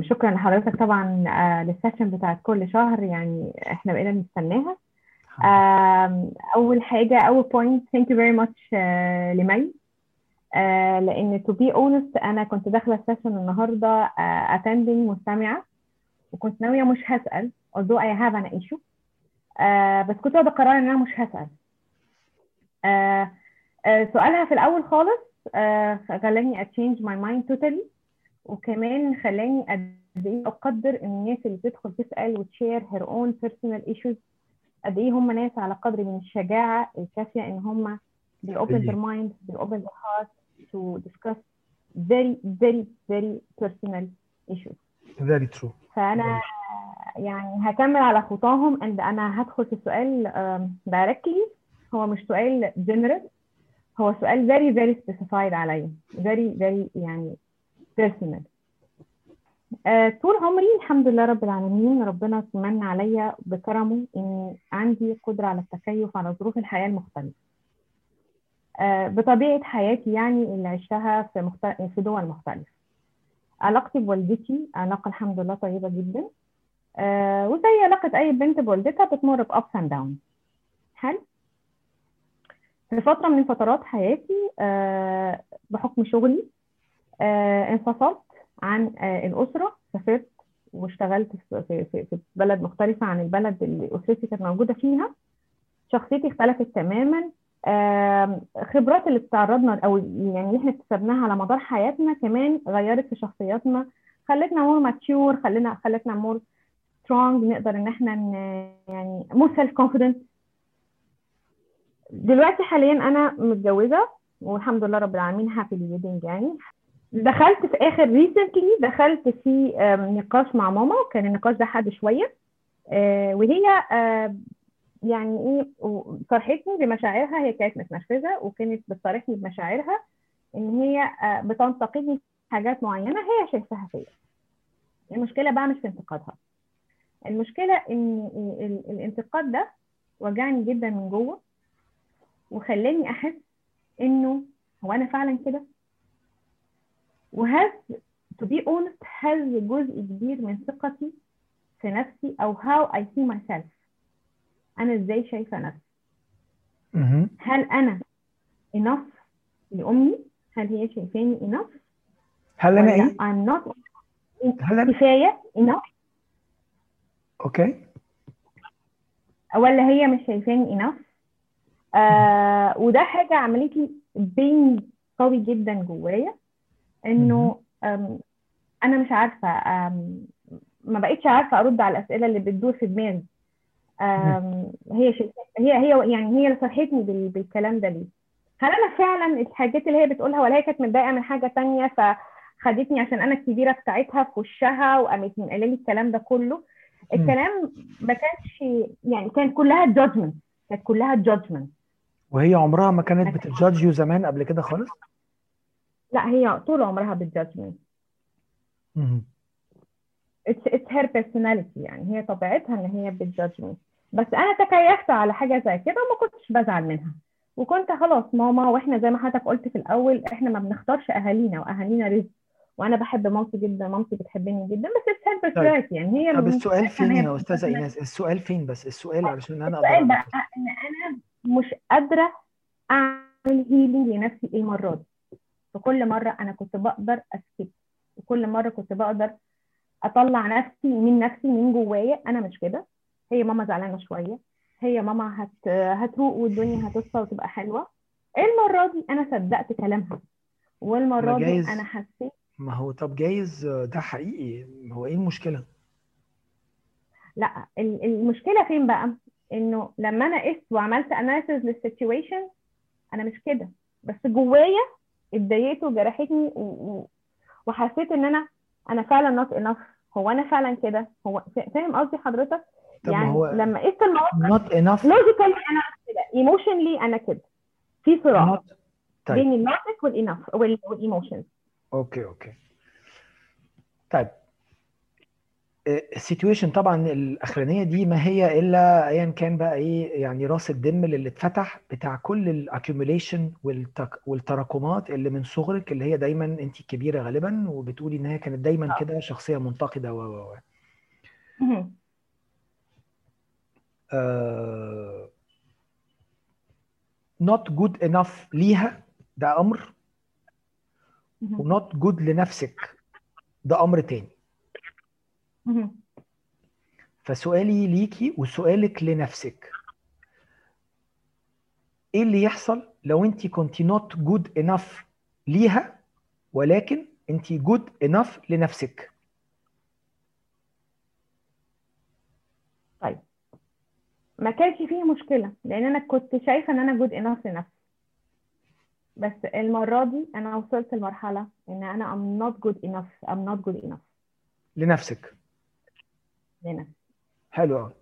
شكرا لحضرتك طبعا آه، لل session بتاعت كل شهر يعني إحنا بقينا بنستناها أول حاجة أول point thank you very much لمي. آه، لأن to be honest أنا كنت داخلة ال session النهارده attending مستمعة وكنت ناوية مش هسأل although I have an issue. آه، بس كنت واخدة قرار إن أنا مش هسأل. آه، آه، سؤالها في الأول خالص آه، خلاني change my mind totally وكمان خلاني قد إيه أقدر إن الناس اللي بتدخل تسأل وت share her own personal issues قد إيه هم ناس على قدر من الشجاعة الكافية إن هم they open their mind they open their heart to discuss very very very personal issues. Very true. فأنا يعني هكمل على خطاهم and أنا هدخل في سؤال directly هو مش سؤال general هو سؤال very very specified عليا. very very يعني personal. آه، طول عمري الحمد لله رب العالمين ربنا من عليا بكرمه إن عندي قدرة على التكيف على ظروف الحياة المختلفة. آه، بطبيعة حياتي يعني اللي عشتها في. في دول مختلفة. علاقتي بوالدتي علاقة الحمد لله طيبة جدا. آه، وزي علاقة أي بنت بوالدتها بتمر ب ups and down حلو في فترة من فترات حياتي بحكم شغلي انفصلت عن آه، الأسرة سافرت واشتغلت في في في بلد مختلفة عن البلد اللي أسرتي كانت موجودة فيها. شخصيتي اختلفت تماما. خبرات اللي تعرضنا أو يعني إحنا اكتسبناها على مدار حياتنا كمان غيرت في شخصياتنا خلتنا more mature خلينا خلتنا more strong نقدر إن إحنا يعني more self confident دلوقتي حاليا أنا متجوزة والحمد لله رب العالمين happy wedding يعني. دخلت في آخر recently دخلت في نقاش مع ماما وكان النقاش ده حاد شوية. آه، وهي يعني إيه صرحتني بمشاعرها هي كانت متنرفزة وكانت بتصارحني بمشاعرها إن هي آه، بتنتقدني في حاجات معينة هي شايفاها فيا. المشكلة بقى مش في انتقادها. المشكلة إن ال- الانتقاد ده وجعني جدا من جوه وخلاني أحس إنه هو أنا فعلا كده؟ وهز to be honest هز جزء كبير من ثقتي في نفسي أو how I see myself. أنا إزاي شايفة نفسي. هل أنا enough لأمي؟ هل هي شايفاني enough هل أنا إيه؟ I'm not هل أنا كفاية enough أوكي. ولا هي مش شايفاني enough آه وده حاجة عملت لي بين قوي جدا جوايا. إنه أنا مش عارفة ما بقتش عارفة أرد على الأسئلة اللي بتدور في دماغي. هي هي هي يعني هي اللي بال- بالكلام ده ليه؟ هل أنا فعلا الحاجات اللي هي بتقولها ولا هي كانت متضايقة من حاجة تانية فخدتني عشان أنا الكبيرة بتاعتها في وشها وقامت قايله لي الكلام ده كله؟ الكلام ما كانش يعني كانت كلها judgment كانت كلها judgment وهي عمرها ما كانت بت judge you زمان قبل كده خالص؟ لا هي طول عمرها بال judgment مهم. it's it's her personality يعني هي طبيعتها إن هي بت judgment بس أنا تكيفت على حاجة زي كده وما كنتش بزعل منها وكنت خلاص ماما وإحنا زي ما حضرتك قلت في الأول إحنا ما بنختارش أهالينا وأهالينا رزق وأنا بحب مامتي جدا مامتي بتحبني جدا بس it's her personality يعني هي طب السؤال فين يا أستاذة. إيناس؟ السؤال فين بس؟ السؤال علشان أنا السؤال بقى. إن أنا مش قادرة أعمل healing لنفسي المرة دي فكل مرة أنا كنت بقدر أسكت وكل مرة كنت بقدر أطلع نفسي من نفسي من جوايا. أنا مش كده. هي ماما زعلانة شوية. هي ماما هت هتروق والدنيا هتصفى وتبقى حلوة. المرة دي أنا صدقت كلامها. والمرة دي أنا حسيت ما هو طب جايز؟ ده حقيقي. هو إيه المشكلة؟ لا ال- المشكلة فين بقى؟ إنه لما أنا قست وعملت analysis لل situation أنا مش كده. بس جوايا اتضايقت وجرحتني. وحسيت ان أنا أنا فعلا نوت انف هو أنا فعلا كده؟ هو فا- فاهم قصدي حضرتك؟ يعني هو لما قست المواقف enough. لوجيكالي أنا كده ايموشنلي أنا كده. في صراع not طيب. بين اللوجيك والانف والايموشنز أوكي أوكي. طيب. السيتويشن طبعا الأخرانية دي ما هي إلا ايا كان بقى إيه يعني راس الدم اللي اتفتح بتاع كل الاكيوميليشن والتراكمات اللي من صغرك اللي هي دايما أنت كبيرة غالبا وبتقولي إن هي كانت دايما آه. كده شخصية منتقدة و و و not good enough ليها ده أمر. ونوت جود لنفسك ده أمر تاني. فسؤالي ليكي وسؤالك لنفسك. إيه اللي يحصل لو انت كنت not good enough ليها ولكن انت good enough لنفسك؟ طيب. ما كانش فيه مشكلة لأن أنا كنت شايفة إن أنا جود إنف لنفسي. بس المرة دي أنا وصلت لمرحلة إن أنا I'm not good enough I'm not good enough. لنفسك. حلو قوي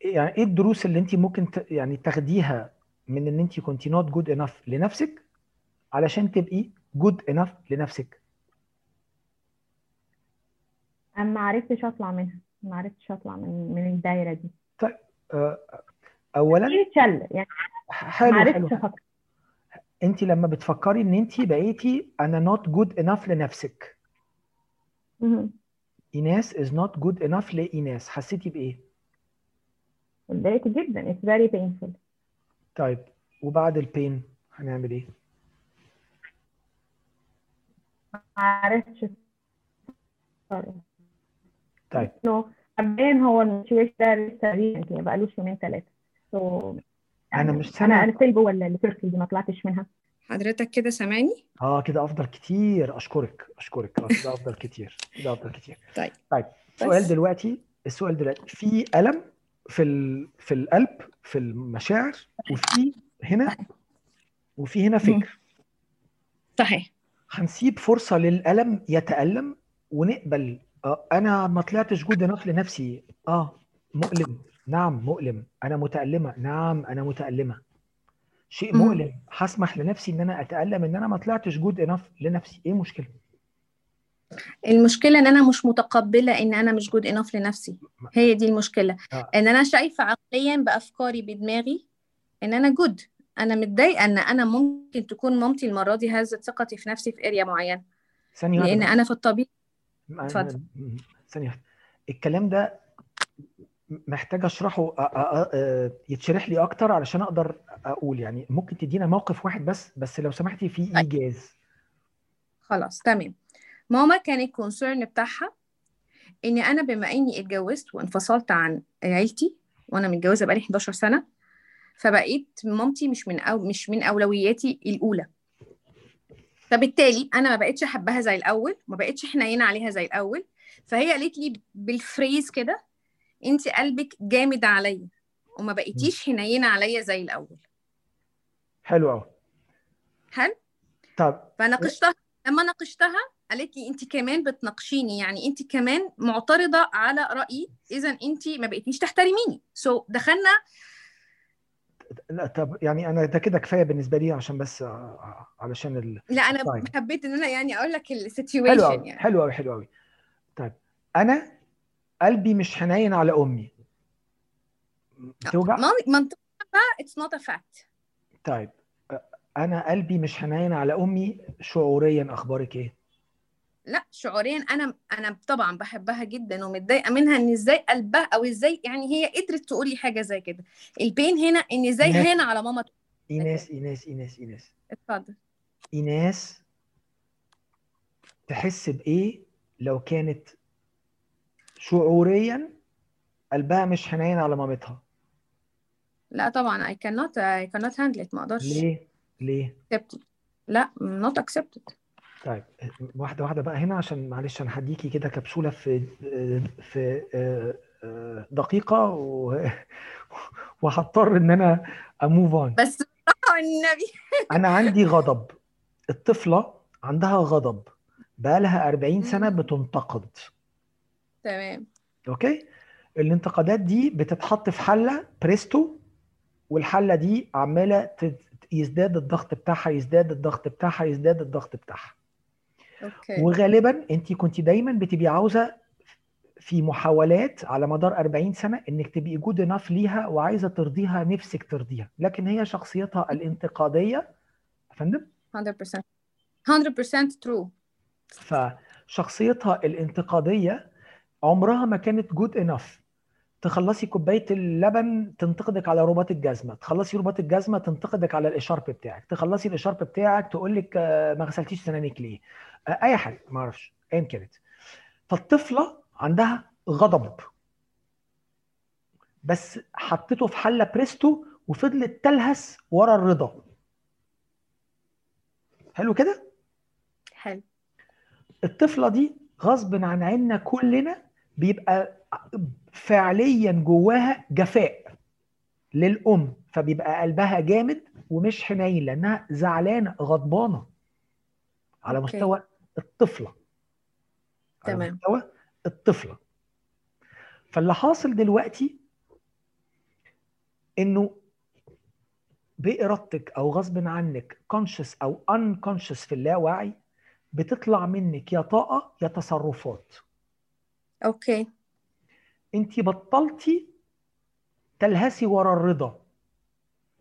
يعني إيه الدروس اللي انت ممكن ت... يعني تاخديها من إن انت كنت not good enough لنفسك علشان تبقي good enough لنفسك؟ أنا ما عرفتش أطلع منها. ما عرفتش أطلع من من الدايرة دي. آه، اولا يعني حلو حلو. انت لما بتفكري إن انت بقيتي أنا not good enough لنفسك. ايناس is not good enough لايناس حسيتي بإيه؟ اتضايقت جدا. It's very painful. طيب وبعد ال pain هنعمل إيه؟ ما عرفتش أتصرف طيب. انه مبدئيا هو ال situation ده لسه recent يعني بقالوش يومين ثلاثة so أنا مش أنا سامع. أنا still جوه ال circle دي ما طلعتش منها. حضرتك كده سامعني؟ آه كده أفضل كتير. أشكرك أشكرك. آه كده أفضل كتير. كده أفضل كتير. طيب طيب السؤال. دلوقتي السؤال دلوقتي في ألم في ال... في القلب في المشاعر وفي هنا وفي هنا فكر. صحيح. هنسيب فرصة للألم يتألم ونقبل. آه أنا ما طلعتش جود انف لنفسي. آه مؤلم. نعم مؤلم. أنا متألمة. نعم أنا متألمة. شيء. مؤلم هسمح لنفسي إن أنا أتألم إن أنا ما طلعتش good enough لنفسي إيه المشكلة؟ المشكلة إن أنا مش متقبلة إن أنا مش good enough لنفسي هي دي المشكلة آه. إن أنا شايفة عقليا بأفكاري بدماغي إن أنا good أنا متضايقة إن أنا ممكن تكون مامتي المرة دي هزت ثقتي في نفسي في area معينة ثانية واحدة لأن. أنا في الطبيعي اتفضل. واحدة الكلام ده محتاج أشرحه يتشرح لي أكتر علشان أقدر أقول. يعني ممكن تدينا موقف واحد بس بس لو سمحتي في طيب. إيجاز. خلاص تمام. ماما كان ال concern بتاعها إن أنا بما إني اتجوزت وانفصلت عن عيلتي وأنا متجوزة بقالي 11 سنة فبقيت مامتي مش من أو مش من أولوياتي الأولى. فبالتالي أنا ما بقتش أحبها زي الأول ما بقتش حنينه عليها زي الأول. فهي قالت لي بال phrase كده انت قلبك جامد عليا وما بقيتيش حنينة عليا زي الأول. حلو قوي حلو طب فناقشتها لما ناقشتها قالت لي انت كمان بتناقشيني يعني انت كمان معترضة على رأيي إذا انت ما بقيتيش تحترميني. so so, دخلنا لا طب يعني أنا ده كده كفاية بالنسبة لي عشان بس آه، علشان ال... لا أنا طيب. حبيت إن أنا يعني أقول لك حلو ال situation قوي يعني. حلو قوي حلو قوي طيب أنا قلبي مش حنين على أمي. مامي منطقه it's not a fact طيب أنا قلبي مش حنين على أمي شعوريا أخبارك إيه؟ لا شعوريا أنا أنا طبعا بحبها جدا ومتضايقة منها إن إزاي قلبها أو إزاي يعني هي قدرت تقول لي حاجة زي كده. ال pain هنا إن إزاي ناس- هنا على ماما. إيناس إيناس إيناس إيناس. اتفضل. إيناس تحس بإيه لو كانت شعوريا قلبها مش حنين على مامتها. لا طبعا I cannot I cannot handle it ما أقدرش. ليه؟ ليه؟ Accept it. لا not accepted. طيب واحدة واحدة بقى هنا عشان معلش أنا هديكي كده كبسولة في في دقيقة و- وهضطر إن أنا ا move on بس والنبي أنا عندي غضب. الطفلة عندها غضب. بقالها 40 سنة بتنتقد. تمام. okay؟ الانتقادات دي بتتحط في حلة بريستو والحلة دي عمالة يزداد الضغط بتاعها يزداد الضغط بتاعها يزداد الضغط بتاعها. okay. وغالبا انت كنت دايما بتبقي عاوزة في محاولات على مدار 40 سنة إنك تبقي جود انف ليها وعايزة ترضيها نفسك ترضيها. لكن هي شخصيتها الانتقادية يا فندم 100% 100% true. فشخصيتها الانتقادية عمرها ما كانت جود انف تخلصي كوباية اللبن تنتقدك على رباط الجزمة. تخلصي رباط الجزمة تنتقدك على الإشارب بتاعك. تخلصي الإشارب بتاعك تقول لك آه، ما غسلتيش سنانك ليه؟ آه، أي حاجة ما أعرفش ايا كانت. فالطفلة عندها غضب. بس حطيته في حلة بريستو وفضلت تلهس ورا الرضا. حلو كده؟ حلو. الطفلة دي غصب عن عيننا كلنا بيبقى فعليا جواها جفاء للأم فبيبقى قلبها جامد ومش حنين لأنها زعلانة غضبانة على okay. مستوى الطفلة على تمام. مستوى الطفلة فاللي حاصل دلوقتي إنه بإرادتك أو غصب عنك conscious أو unconscious في اللاوعي بتطلع منك يا طاقة يا تصرفات okay. انت بطلتي تلهسي ورا الرضا.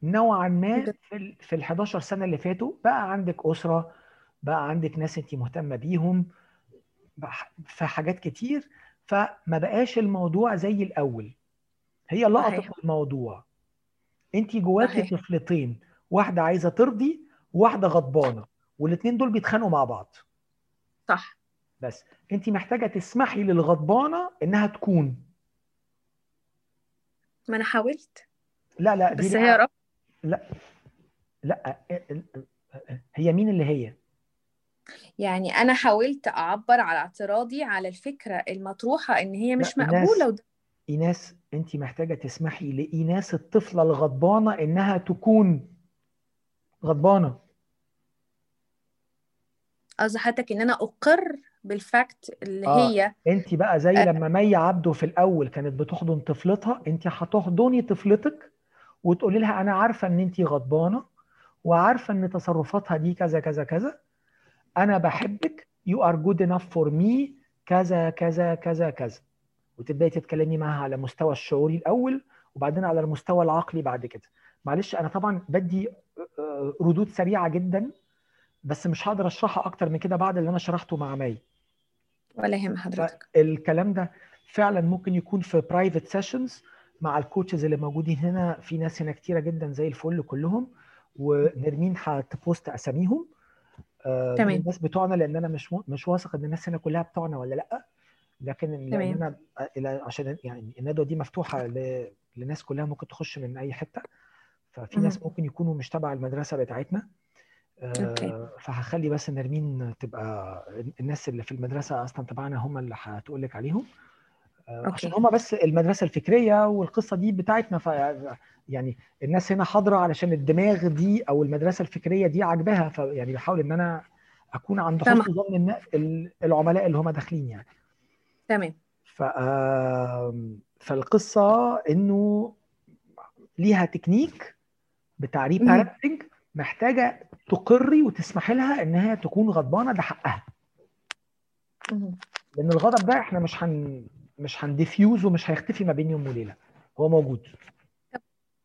نوعا ما في ال في ال 11 سنة اللي فاتوا بقى عندك أسرة بقى عندك ناس انت مهتمة بيهم في حاجات كتير. فما بقاش الموضوع زي الأول. هي صحيح. لقطت الموضوع. انت جواكي. طفلتين. واحدة عايزة ترضي وواحده غضبانة. والاثنين دول بيتخانقوا مع بعض. صح. بس انت محتاجة تسمحي للغضبانة إنها تكون. ما أنا حاولت. لا لا دي بس هي رب. لا. لا هي مين اللي هي؟ يعني أنا حاولت أعبر على اعتراضي على الفكرة المطروحة إن هي مش مقبولة وده إيناس انت محتاجة تسمحي لإيناس الطفلة الغضبانة إنها تكون. غضبانة. قصدي حضرتك إن أنا أقر بالفاكت اللي آه. هي انت بقى زي آه. لما مي عبده في الأول كانت بتحضن طفلتها انت هتحضني طفلتك وتقولي لها أنا عارفة إن انت غضبانة وعارفة إن تصرفاتها دي كذا كذا كذا أنا بحبك you are good enough for me كذا كذا كذا كذا وتبدأي تتكلمي معاها على مستوى الشعوري الأول وبعدين على المستوى العقلي بعد كده معلش أنا طبعا بدي آه، ردود سريعة جدا بس مش هقدر اشرحها أكتر من كده بعد اللي أنا شرحته مع مي ولا يهم حضرتك. الكلام ده فعلا ممكن يكون في private sessions مع ال coaches اللي موجودين هنا. في ناس هنا كتيرة جدا زي الفل كلهم ونرمين هت post أساميهم. آه، تمام. الناس بتوعنا لأن أنا مش مش واثق إن الناس هنا كلها بتوعنا ولا لأ. لكن لأن. أنا عشان يعني الندوة دي مفتوحة ل- لناس كلها ممكن تخش من أي حتة. ففي ناس. ممكن يكونوا مش تبع المدرسة بتاعتنا. okay. آه، فهخلي بس نرمين تبقى الناس اللي في المدرسة أصلا تبعنا هم اللي هتقول لك عليهم آه، okay. عشان هم بس المدرسة الفكرية والقصة دي بتاعتنا ف يعني الناس هنا حاضرة علشان الدماغ دي أو المدرسة الفكرية دي عاجباها فيعني بحاول إن أنا أكون عند. حسن ظن العملاء اللي هم داخلين يعني تمام ف فالقصة إنه ليها تكنيك بتاع re مم. parenting محتاجة تقري وتسمحي لها إن هي تكون غضبانة ده حقها. لأن الغضب ده إحنا مش هن مش هن defuse ومش هيختفي ما بين يوم وليلة. هو موجود.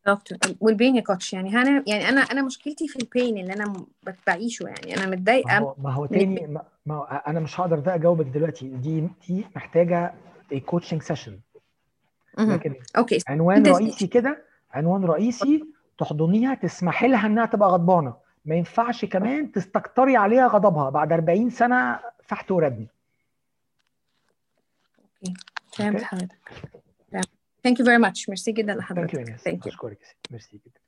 دكتور وال pain يا coach يعني أنا يعني أنا أنا مشكلتي في ال pain اللي أنا بعيشه يعني. أنا ما متضايقه هو ما هو تاني ما ما هو أنا مش هقدر ده أجاوبك دلوقتي. دي دي محتاجة coaching session. لكن okay. عنوان رئيسي كده عنوان رئيسي تحضنيها تسمحي لها إنها تبقى غضبانة. ما ينفعش كمان تستكتري عليها غضبها. بعد 40 سنة فحت وردم فهمت okay. حضرتك. thank you very much merci جدا لحضرتك. thank you merci جدا.